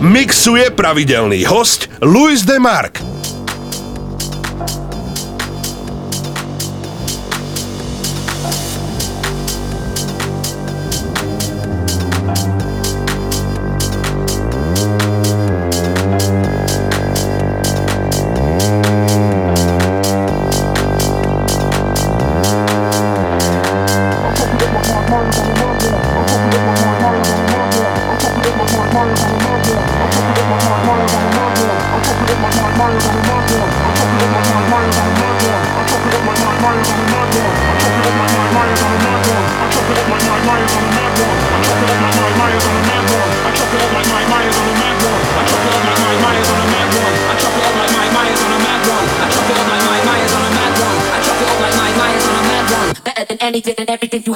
Mixuje pravidelný host Luis de Mark. everything you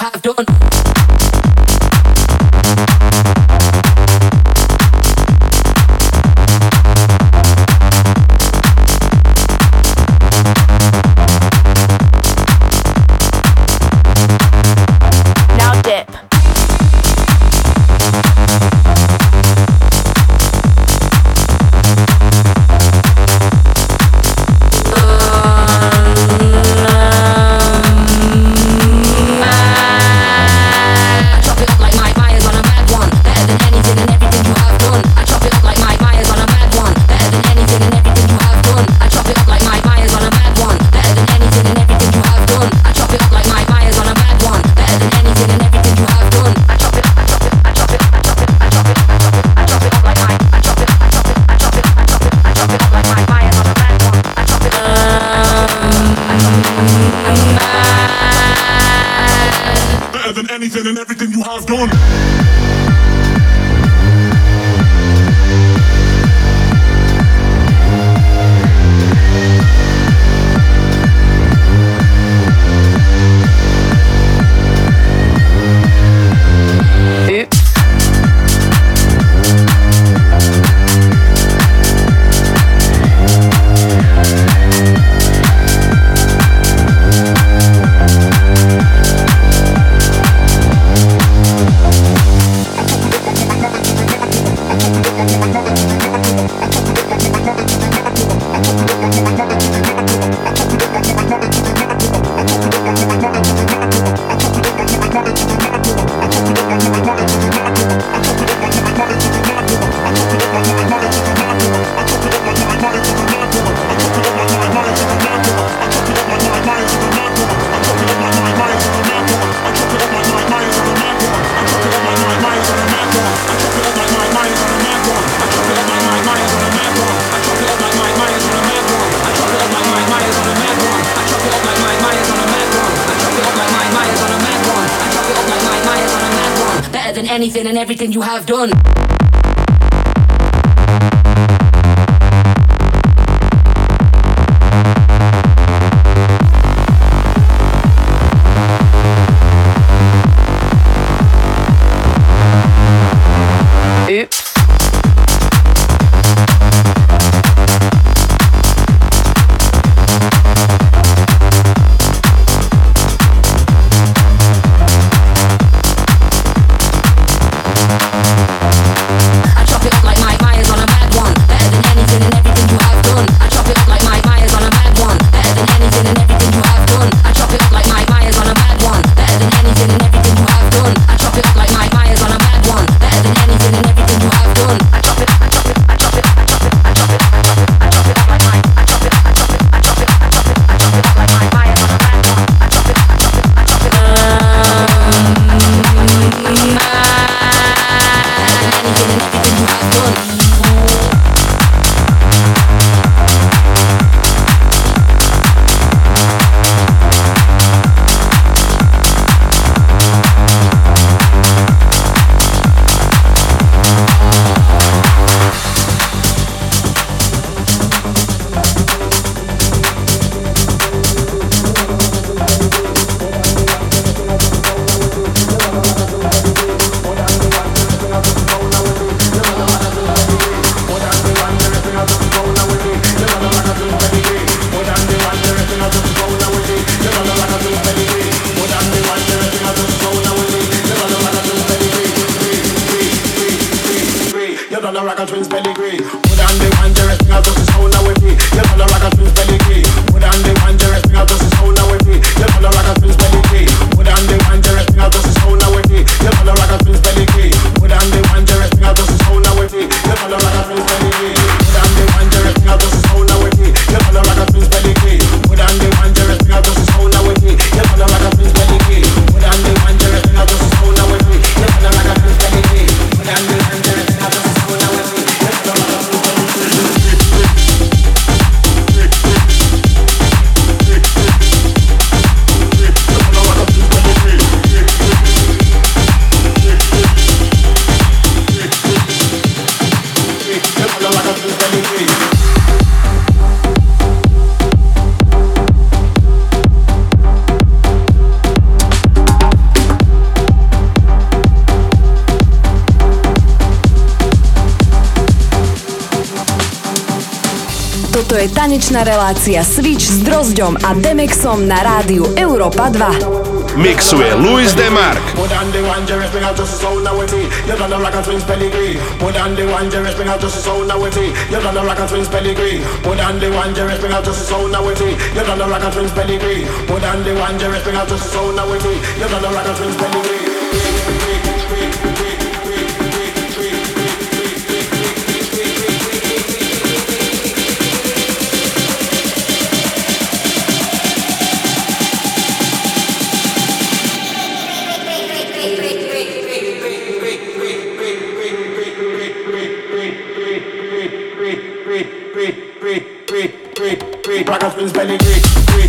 have done. Dnešná relácia Switch s Drozdom a Demexom na rádiu Europa 2. Mixuje Luis de Mark. The one, Jerry, bring out just a sound now with me. You done the rock and twins pedigree. Put on the one, Jerry, bring out just a sound now with me. You done the rock and twins pedigree. Put on the one, Jerry, bring out just a sound now with me. You the one, Jerry, bring out just a sound now with me. Packers wins Pedigree.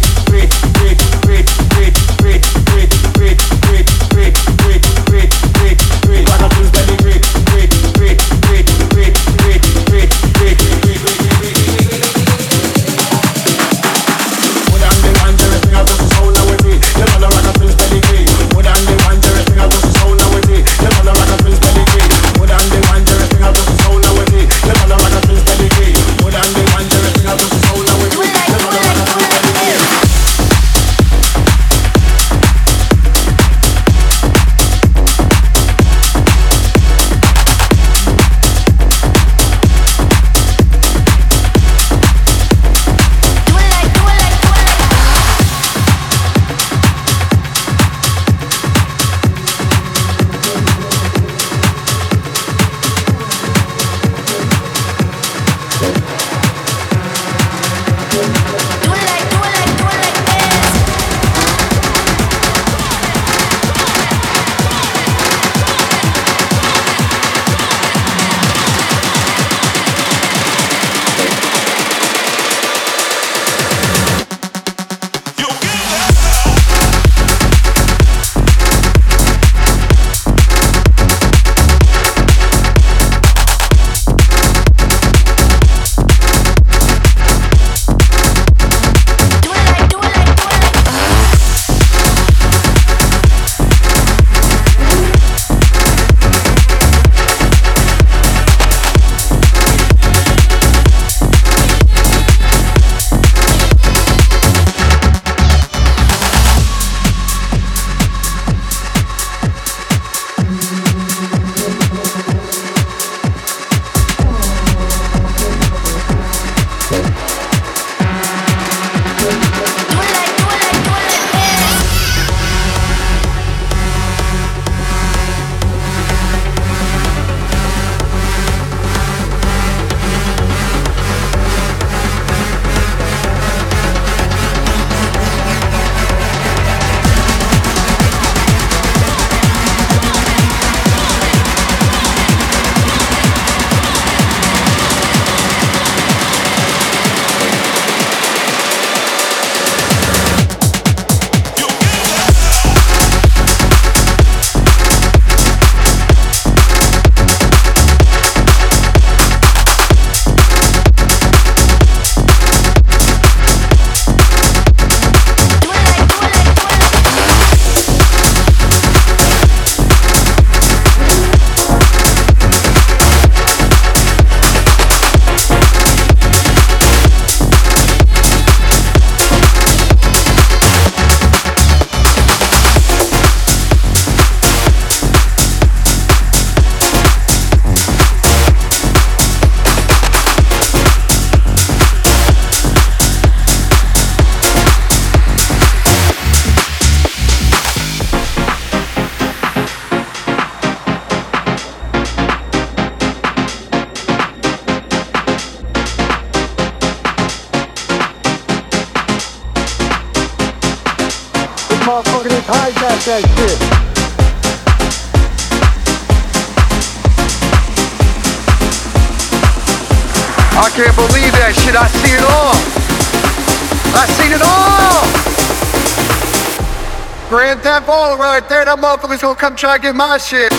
Grand Theft Auto right there. That motherfucker's gonna come try to get my shit.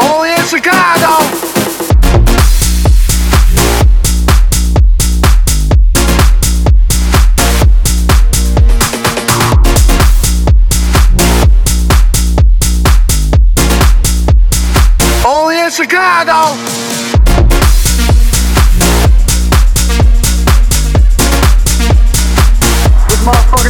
Only in Chicago. Chicago.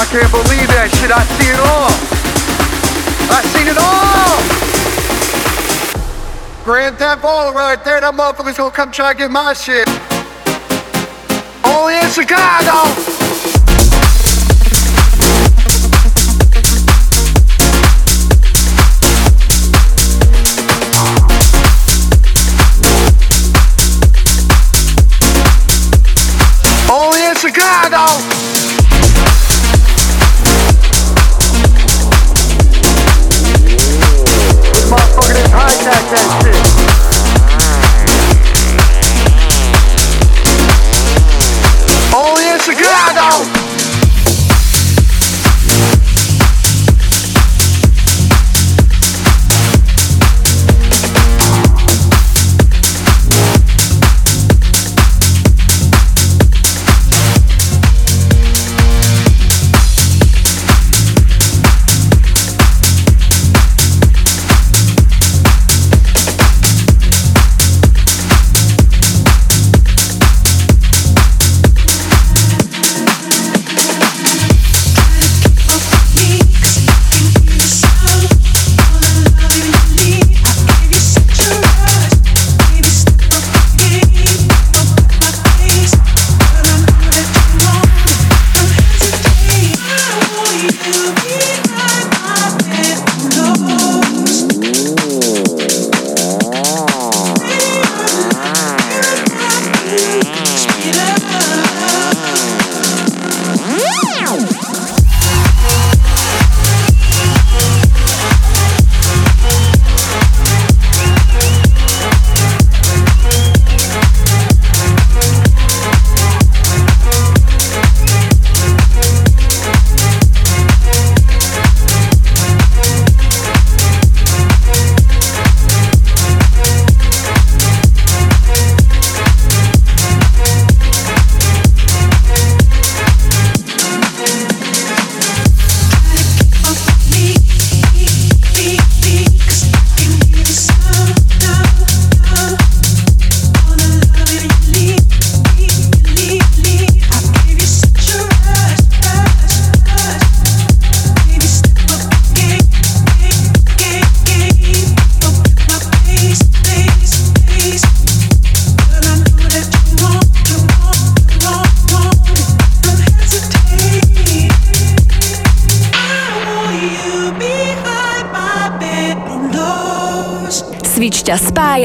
I can't believe that shit. I see it all. I seen it all. Grand Theft Auto right there. That motherfucker's gonna come try to get my shit. Only in Chicago.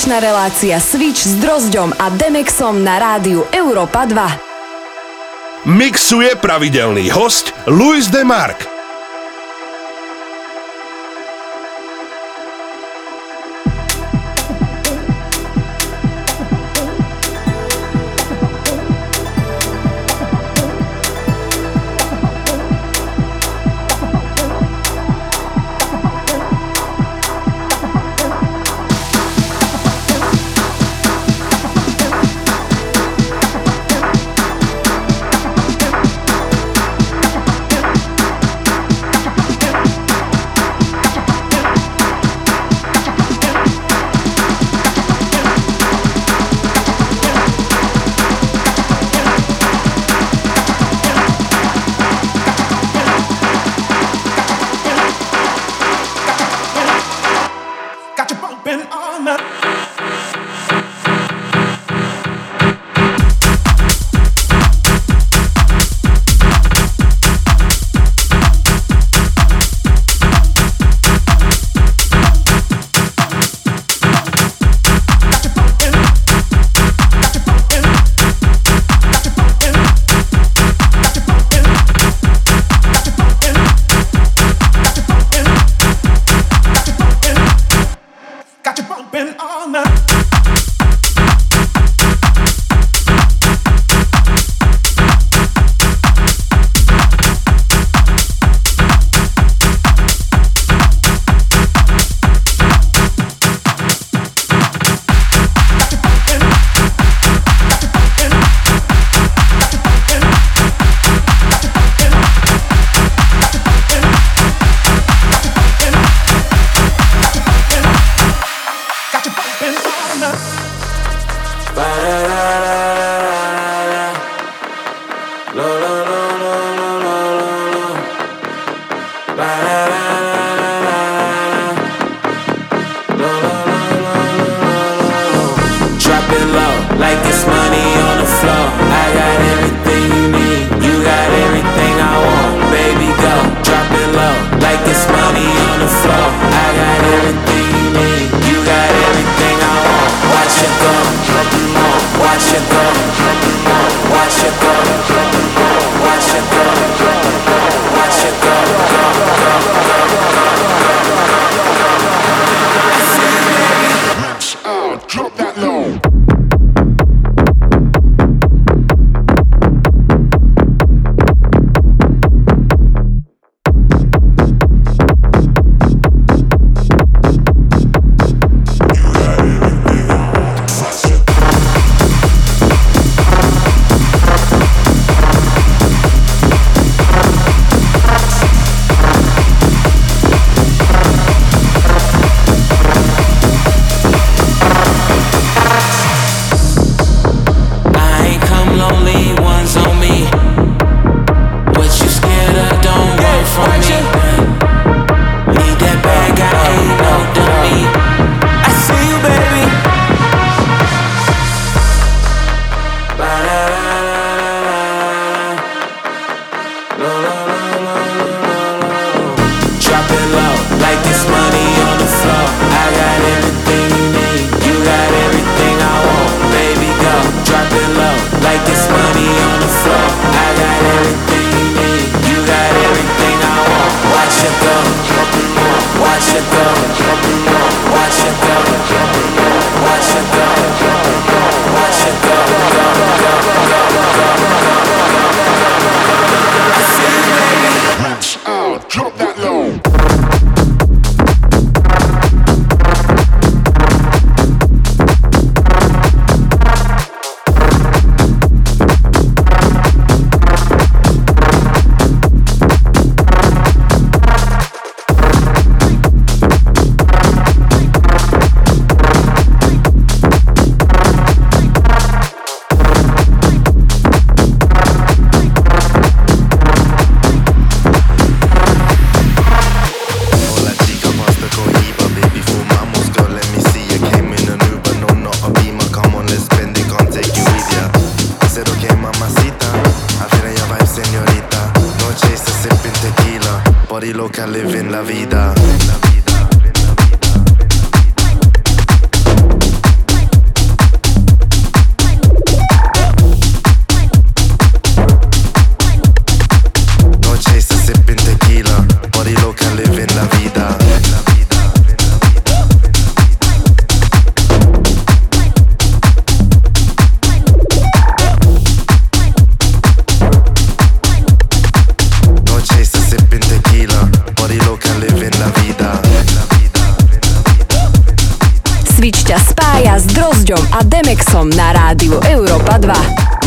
Sedmičná relácia Switch s Drozďom a Demexom na rádiu Európa 2. Mixuje pravidelný host Luis Demark.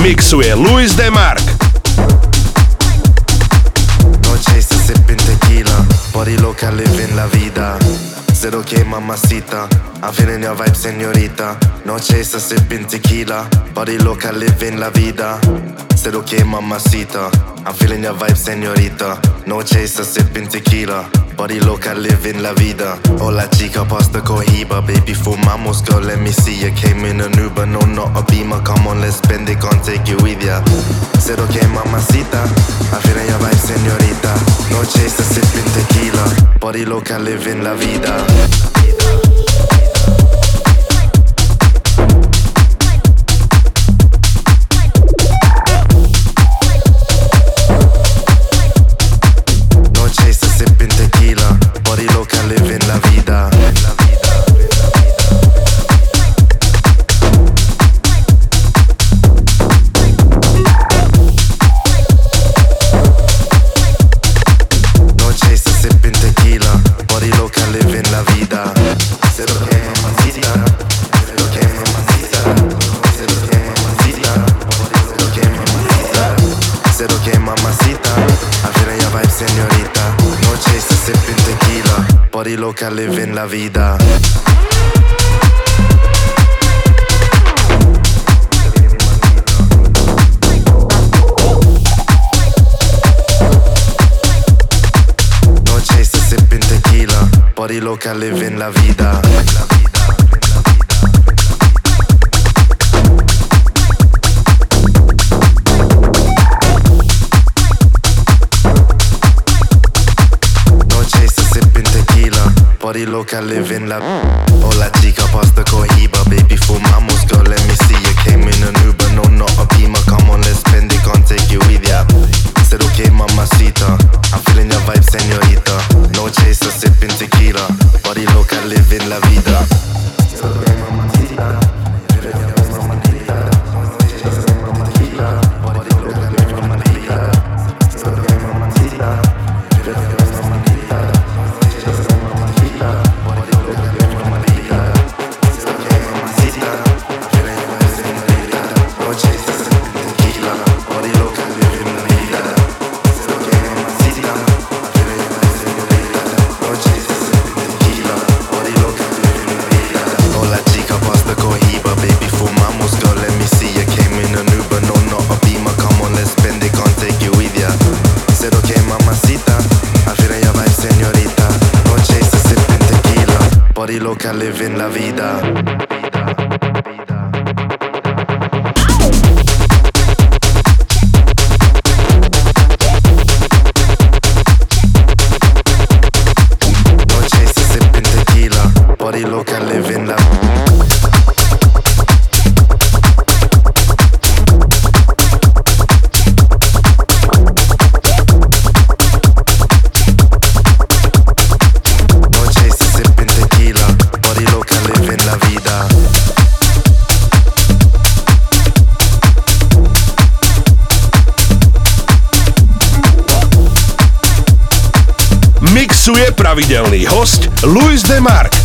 Miksuje Luis Demark. No chase sipping tequila, body loca living la vida. Said it okay, mamacita? I'm feeling your vibe, senorita. No chaser, sipping tequila. Body loca, living la vida. Said it okay, mamacita? I'm feeling your vibe, senorita. No chaser, sipping tequila. Body loca, living la vida. Hola chica, pasta cohiba. Baby, fumamos, girl, let me see you. Came in a Uber, no, not a Beamer. Come on, let's spend it, can't take it with ya. Said it okay, mamacita? I'm feeling your vibe, senorita. No chaser, sipping tequila. Body loca, living la vida. Viva. Body loca, living la vida. No chaser, sipping tequila. Body loca, living la vida. Body loca, living la. Hola chica, pass the cohiba. Baby, for fumamos, girl, let me see you. Came in an Uber, no, not a beamer. Come on, let's spend it, can't take you with ya. Said okay, mamacita. I'm feeling your vibe, señorita. No chaser, sipping tequila. Body loca, living la vida. Pravidelný host Luis Demark.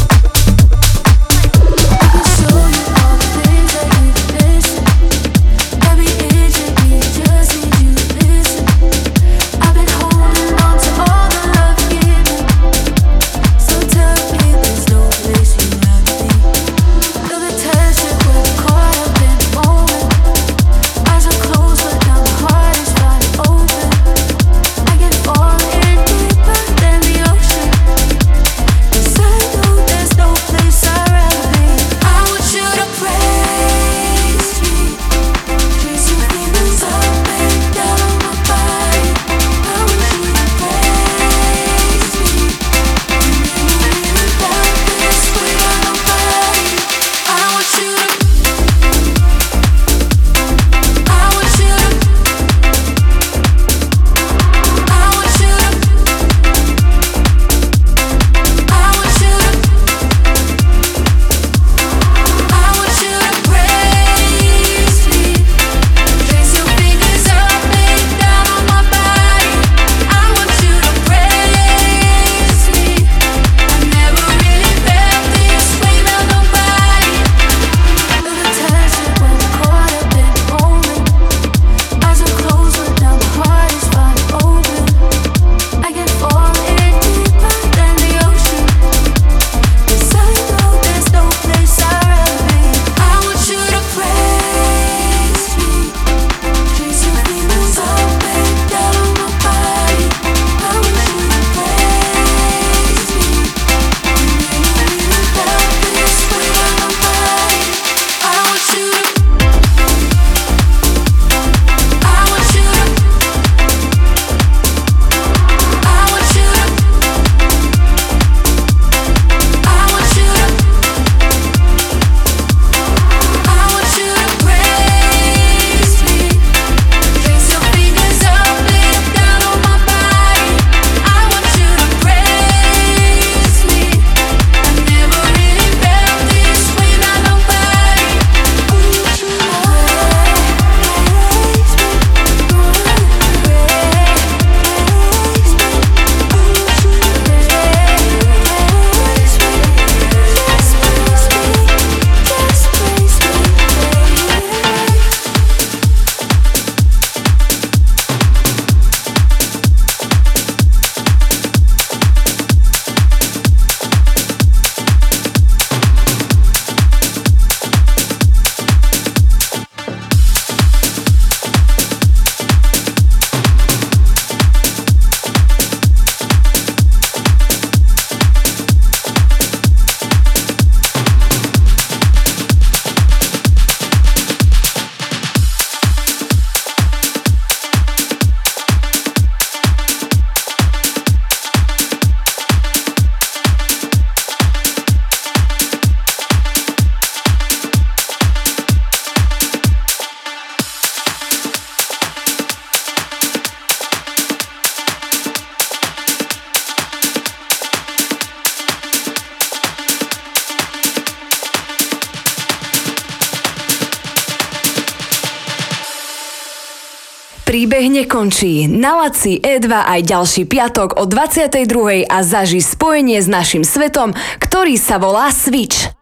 Nekončí. Naladci E2 aj ďalší piatok o 22. a zaži spojenie s našim svetom, ktorý sa volá Switch.